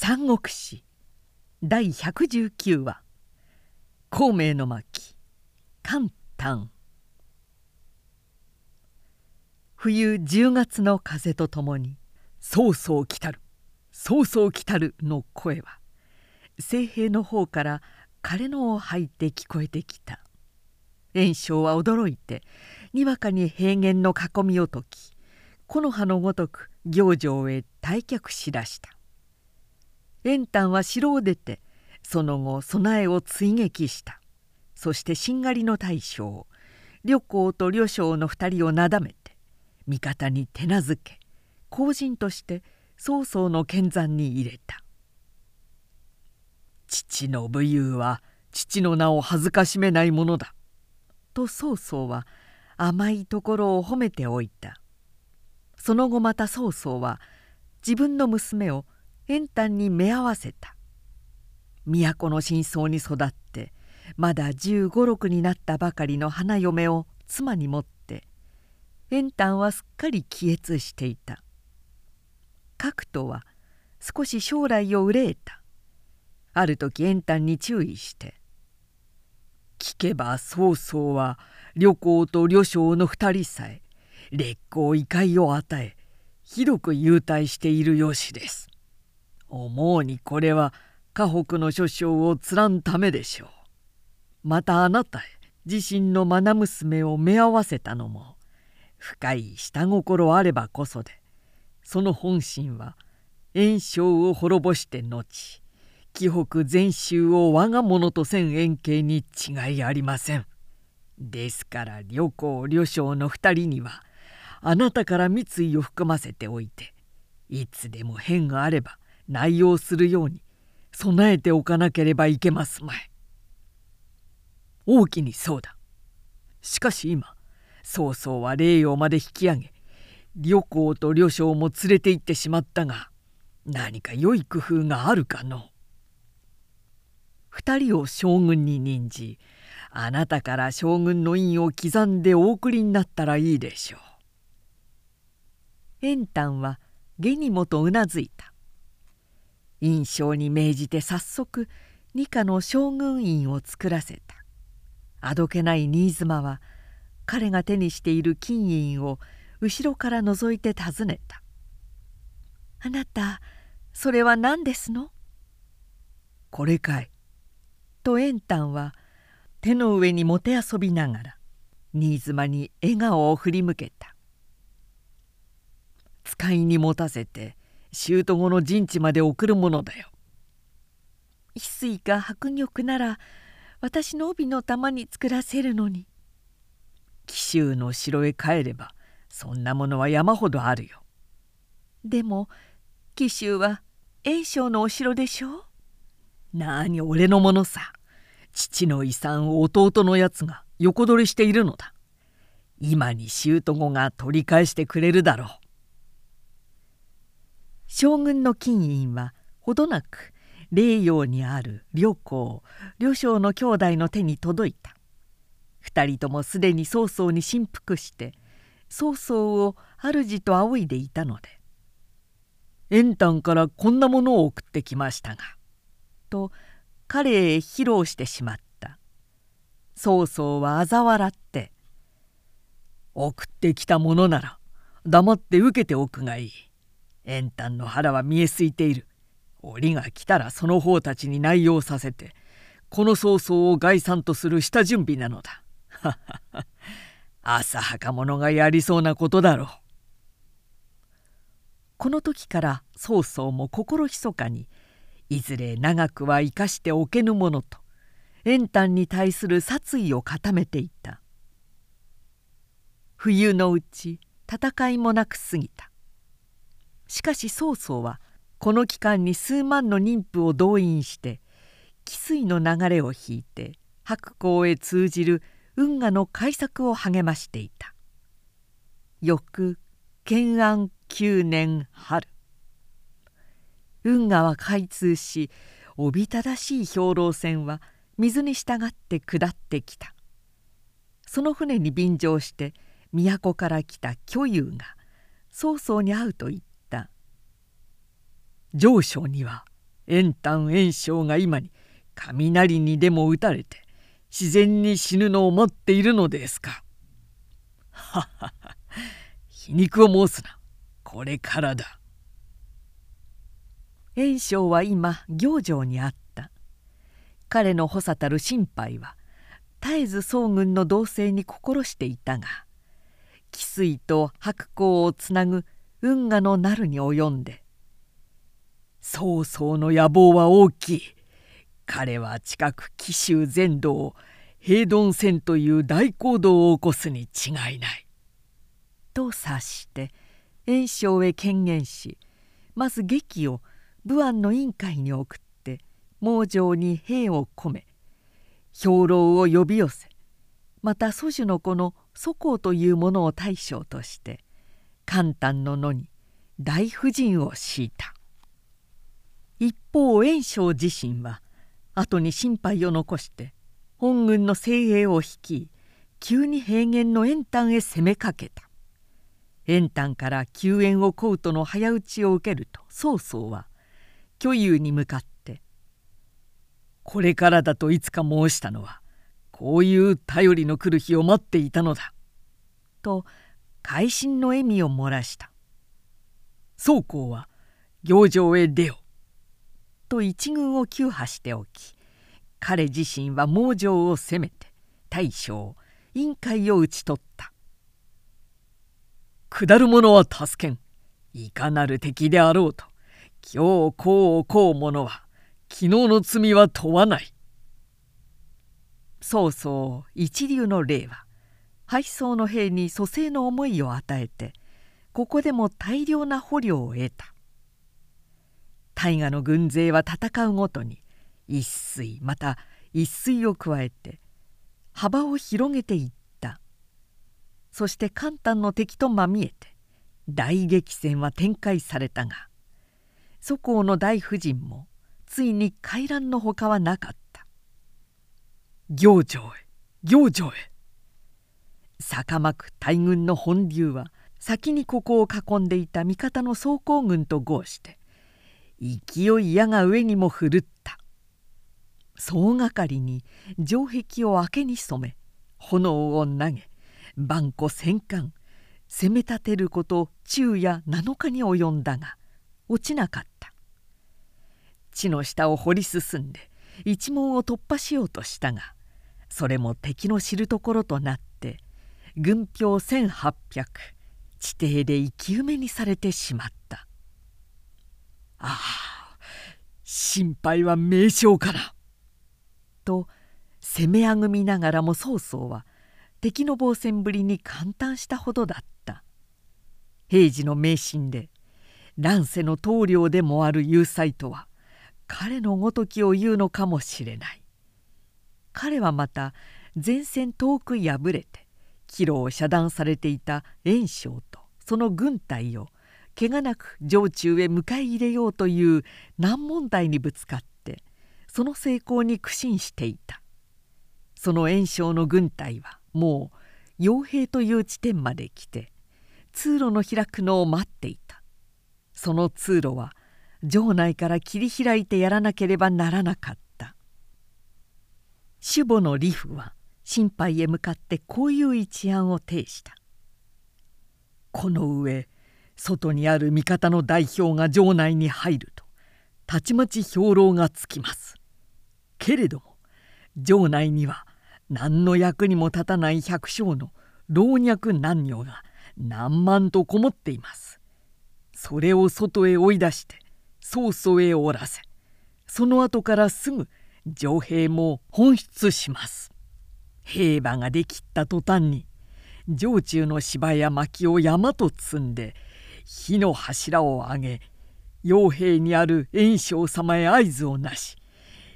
三国志。第119話「孔明の巻。簡単」冬10月の風とともに「そうそう来たる。そうそう来たる」の声は西平の方から枯野を吐いて聞こえてきた。袁紹は驚いてにわかに平原の囲みを解き木の葉のごとく行場へ退却しだした。円丹は城を出てその後備えを追撃した。そしてしんがりの大将旅行と旅将の二人をなだめて味方に手なずけ後人として曹操の剣山に入れた。父の武勇は父の名を恥ずかしめないものだと曹操は甘いところを褒めておいた。その後また曹操は自分の娘を円丹に目合わせた。都の真相に育ってまだ1 5六になったばかりの花嫁を妻に持って円丹はすっかり気悦していた。角斗は少し将来を憂えた。ある時円丹に注意して「聞けば曹操は旅行と旅将の二人さえ烈公異界を与えひどく優待しているよしです」思うにこれは河北の諸将をつらんためでしょう。またあなたへ自身の愛娘を目合わせたのも深い下心あればこそでその本心は炎紹を滅ぼして後紀北全州を我が物とせん円形に違いありません。ですから旅行旅将の二人にはあなたから三井を含ませておいていつでも変があれば内容するように備えておかなければいけますまい。大きにそうだ。しかし今曹操は霊陽まで引き上げ旅行と旅将も連れて行ってしまったが何か良い工夫があるかの二人を将軍に任じあなたから将軍の印を刻んでお送りになったらいいでしょう。円丹は下にもとうなずいた。印象に命じて早速二課の将軍院を作らせた。あどけない新妻は彼が手にしている金印を後ろから覗いて尋ねた「あなたそれは何ですの?」「これかい」と円丹は手の上にもてあそびながら新妻に笑顔を振り向けた。使いに持たせて舅子の陣地まで送るものだよ。翡翠か白玉なら私の帯の玉に作らせるのに。紀州の城へ帰ればそんなものは山ほどあるよ。でも紀州は栄翔のお城でしょう？なに俺のものさ。父の遺産を弟のやつが横取りしているのだ。今に舅子が取り返してくれるだろう将軍の金印はほどなく霊陽にある両公両将の兄弟の手に届いた。二人ともすでに曹操に振服して曹操を主と仰いでいたので「円丹からこんなものを送ってきましたが」と彼へ披露してしまった。曹操は嘲笑って「送ってきたものなら黙って受けておくがいい」円丹の腹は見えすいている折が来たらその方たちに内容させてこの曹操を概算とする下準備なのだ。浅はか者がやりそうなことだろう。この時から曹操も心ひそかにいずれ長くは生かしておけぬものと円丹に対する殺意を固めていた冬のうち戦いもなく過ぎたしかし曹操はこの期間に数万の妊婦を動員して汽水の流れを引いて白港へ通じる運河の開削を励ましていた。翌建安9年春。運河は開通しおびただしい兵糧船は水に従って下ってきた。その船に便乗して都から来た巨友が曹操に会うと言っ上昇には円丹炎章が今に雷にでも打たれて自然に死ぬのを待っているのですか。ははは皮肉を申すなこれからだ。炎章は今行城にあった彼の補佐たる心配は絶えず宋軍の動静に心していたが汽水と白光をつなぐ運河のなるに及んで「曹操の野望は大きい。彼は近く紀州全土を平鈍戦という大行動を起こすに違いない」と察して袁紹へ権限しまず劇を武安の委員会に送って盲城に兵を込め兵糧を呼び寄せまた祖樹の子の祖公というものを大将として簡単の野に大夫人を敷いた。一方袁紹自身は後に心配を残して本軍の精鋭を率い急に平原の円丹へ攻めかけた。円丹から救援を請うとの早打ちを受けると曹操は巨遊に向かって「これからだといつか申したのはこういう頼りの来る日を待っていたのだ」と会心の笑みを漏らした。宗公は行場へ出よ。と一軍を急破しておき彼自身は盲城を攻めて大将委員会を討ち取った。下る者は助けん。いかなる敵であろうと。今日こうこう者は昨日の罪は問わない。曹操一流の例は敗走の兵に蘇生の思いを与えてここでも大量な捕虜を得た。大河の軍勢は戦うごとに一水また一水を加えて幅を広げていった。そして簡単の敵とまみえて大激戦は展開されたが祖公の大夫人もついに回覧のほかはなかった。行城へ行城へ。坂巻大軍の本流は先にここを囲んでいた味方の総攻軍と合して勢い矢が上にも振るった。総がかりに城壁を明けに染め炎を投げ万古戦艦攻め立てること昼夜7日に及んだが落ちなかった。地の下を掘り進んで一門を突破しようとしたがそれも敵の知るところとなって軍票1,800地底で生き埋めにされてしまった。ああ心配は名将かなと攻めあぐみながらも曹操は敵の防戦ぶりに感嘆したほどだった。平治の迷信で乱世の棟梁でもある有才とは彼のごときを言うのかもしれない。彼はまた前線遠く敗れて帰路を遮断されていた袁紹とその軍隊を怪我なく城中へ迎え入れようという難問題にぶつかってその成功に苦心していた。その袁紹の軍隊はもう傭兵という地点まで来て通路の開くのを待っていた。その通路は城内から切り開いてやらなければならなかった。守母の李夫は心配へ向かってこういう一案を呈した「この上外にある味方の代表が城内に入るとたちまち兵糧がつきます」けれども城内には何の役にも立たない百姓の老若男女が何万とこもっています。それを外へ追い出して曹操へおらせその後からすぐ城兵も本出します兵馬ができった途端に城中の芝や薪を山と積んで火の柱を上げ傭兵にある袁紹様へ合図をなし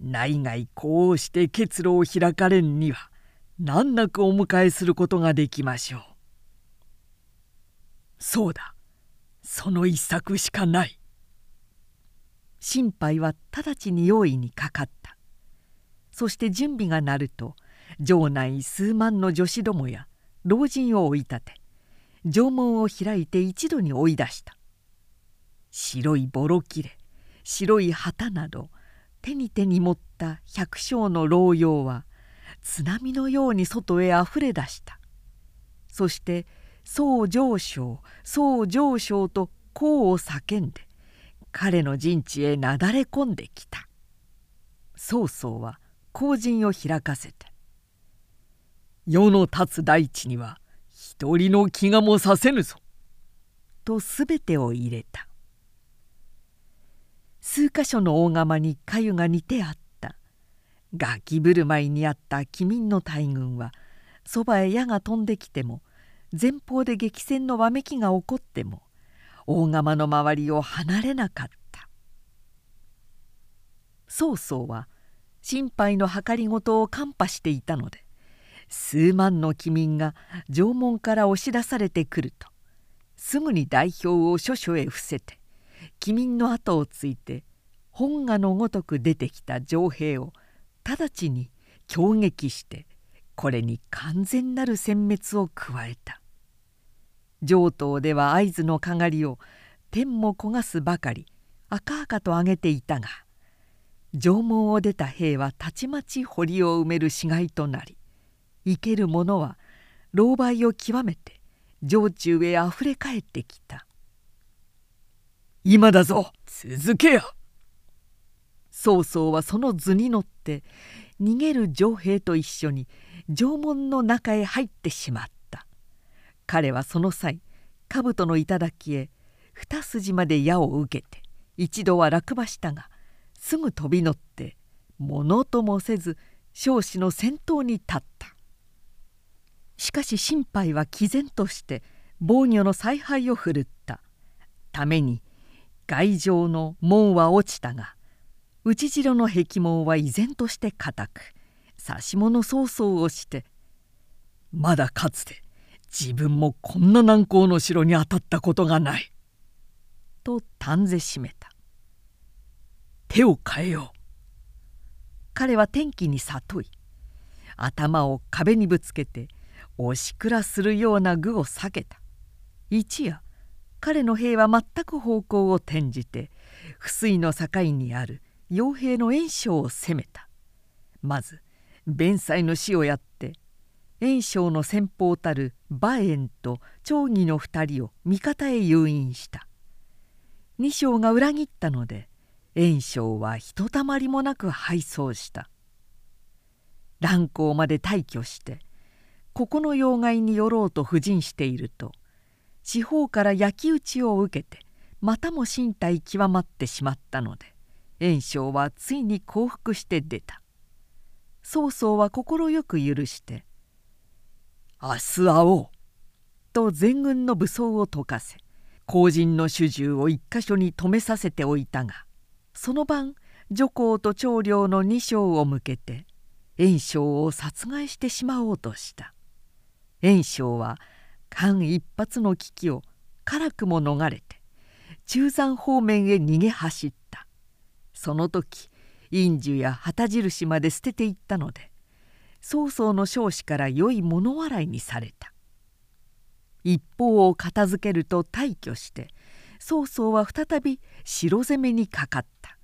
内外こうして結露を開かれんには難なくお迎えすることができましょう。そうだその一策しかない心配は直ちに用意にかかったそして準備がなると城内数万の女子どもや老人を追い立て城門を開いて一度に追い出した。白いボロ切れ白い旗など手に手に持った百姓の老妖は津波のように外へあふれ出した。そして「総上昇総上昇」と功を叫んで彼の陣地へなだれ込んできた。曹操は後陣を開かせて「世の立つ大地には一人の気がもさせぬぞ」と全てを入れた。数箇所の大釜に粥が似てあった。ガキ振る舞いにあった機民の大軍はそばへ矢が飛んできても前方で激戦のわめきが起こっても大釜の周りを離れなかった。曹操は心配の計りごとを看破していたので数万の機民が城門から押し出されてくると。すぐに代表を諸所へ伏せて機民の後をついて本願のごとく出てきた城兵を直ちに攻撃してこれに完全なる殲滅を加えた。上東では合図のかがりを天も焦がすばかり赤々と上げていたが城門を出た兵はたちまち堀を埋める死骸となり生ける者は狼狽を極めて城中へあふれ返ってきた「今だぞ続けや!」曹操はその図に乗って逃げる城兵と一緒に城門の中へ入ってしまった。彼はその際兜の頂へ二筋まで矢を受けて一度は落馬したがすぐ飛び乗ってものともせず少子の先頭に立った。しかし心配は毅然として防御の采配を振るった。ために外城の門は落ちたが内城の壁門は依然として固く指し物曹操をして「まだかつて自分もこんな難攻の城に当たったことがない」と短ぜしめた。手を変えよう。彼は天気に悟い頭を壁にぶつけておしくらするような具を避けた。一夜彼の兵は全く方向を転じて不水の境にある傭兵の袁紹を攻めた。まず弁済の死をやって袁紹の先方たる馬燕と長義の二人を味方へ誘引した。二将が裏切ったので袁紹はひとたまりもなく敗走した。蘭光まで退去してここの要害に寄ろうと布陣していると四方から焼き討ちを受けてまたも身体極まってしまったので袁紹はついに降伏して出た。曹操は快く許して「明日会おう」と全軍の武装を解かせ後陣の主従を一箇所に止めさせておいたがその晩女皇と長領の二将を向けて袁紹を殺害してしまおうとした。袁紹は間一髪の危機を辛くも逃れて中山方面へ逃げ走った。その時印樹や旗印まで捨てていったので曹操の少子から良い物笑いにされた。一方を片付けると退去して曹操は再び城攻めにかかった。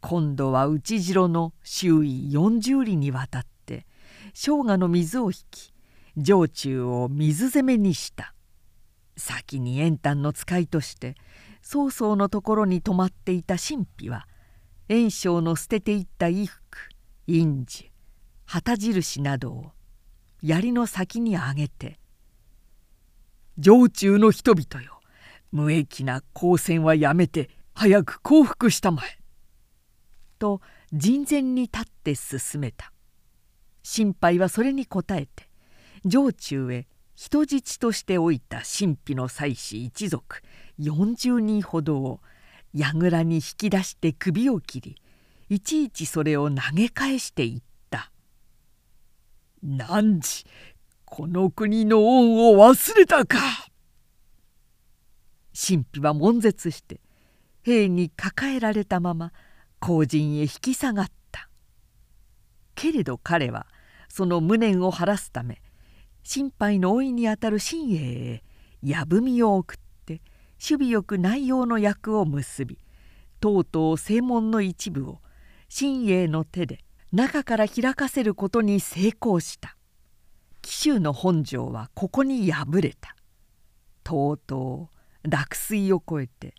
今度は内城の周囲40里にわたって生姜の水を引き城中を水攻めにした。先に円丹の使いとして曹操のところに泊まっていた神秘は袁紹の捨てていった衣服印字旗印などを槍の先に上げて「城中の人々よ無益な交戦はやめて早く降伏したまえ」と人前に立って進めた。心配はそれに応えて城中へ人質としておいた神秘の妻子一族40人ほどを櫓に引き出して首を切りいちいちそれを投げ返していった「汝この国の恩を忘れたか!」神秘は悶絶して兵に抱えられたまま後陣へ引き下がったけれど彼はその無念を晴らすため心配の老いにあたる新栄へ矢文を送って守備よく内容の役を結びとうとう正門の一部を新英の手で中から開かせることに成功した。紀州の本城はここに敗れた。とうとう落水を越えて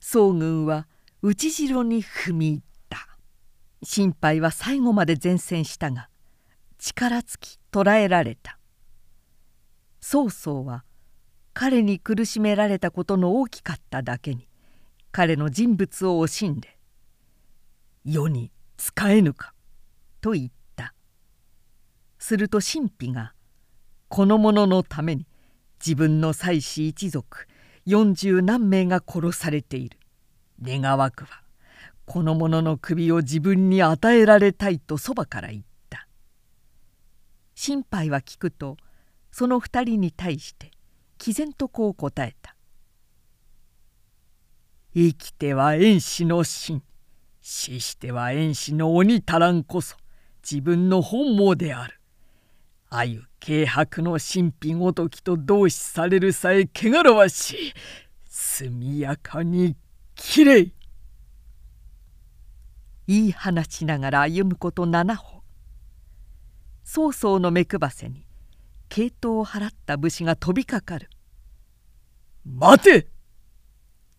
宋軍は内城に踏み入った。心配は最後まで前線したが力尽き捕らえられた。曹操は彼に苦しめられたことの大きかっただけに彼の人物を惜しんで「世に使えぬか」と言った。すると神秘がこの者のために自分の妻子一族四十何名が殺されている。願わくはこの者の首を自分に与えられたいとそばから言った。心配は聞くとその二人に対して毅然とこう答えた「生きては遠視の神。死しては遠視の鬼足らんこそ。自分の本望である」あゆ軽薄の神秘ごときと同視されるさえ汚らわしい。速やかにきれい言い放ちながら歩むこと七歩。曹操の目配せに系統を払った武士が飛びかかる「待て!」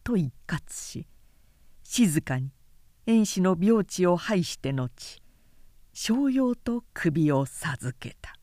と一括し静かに遠視の病地を拝して後商用と首を授けた。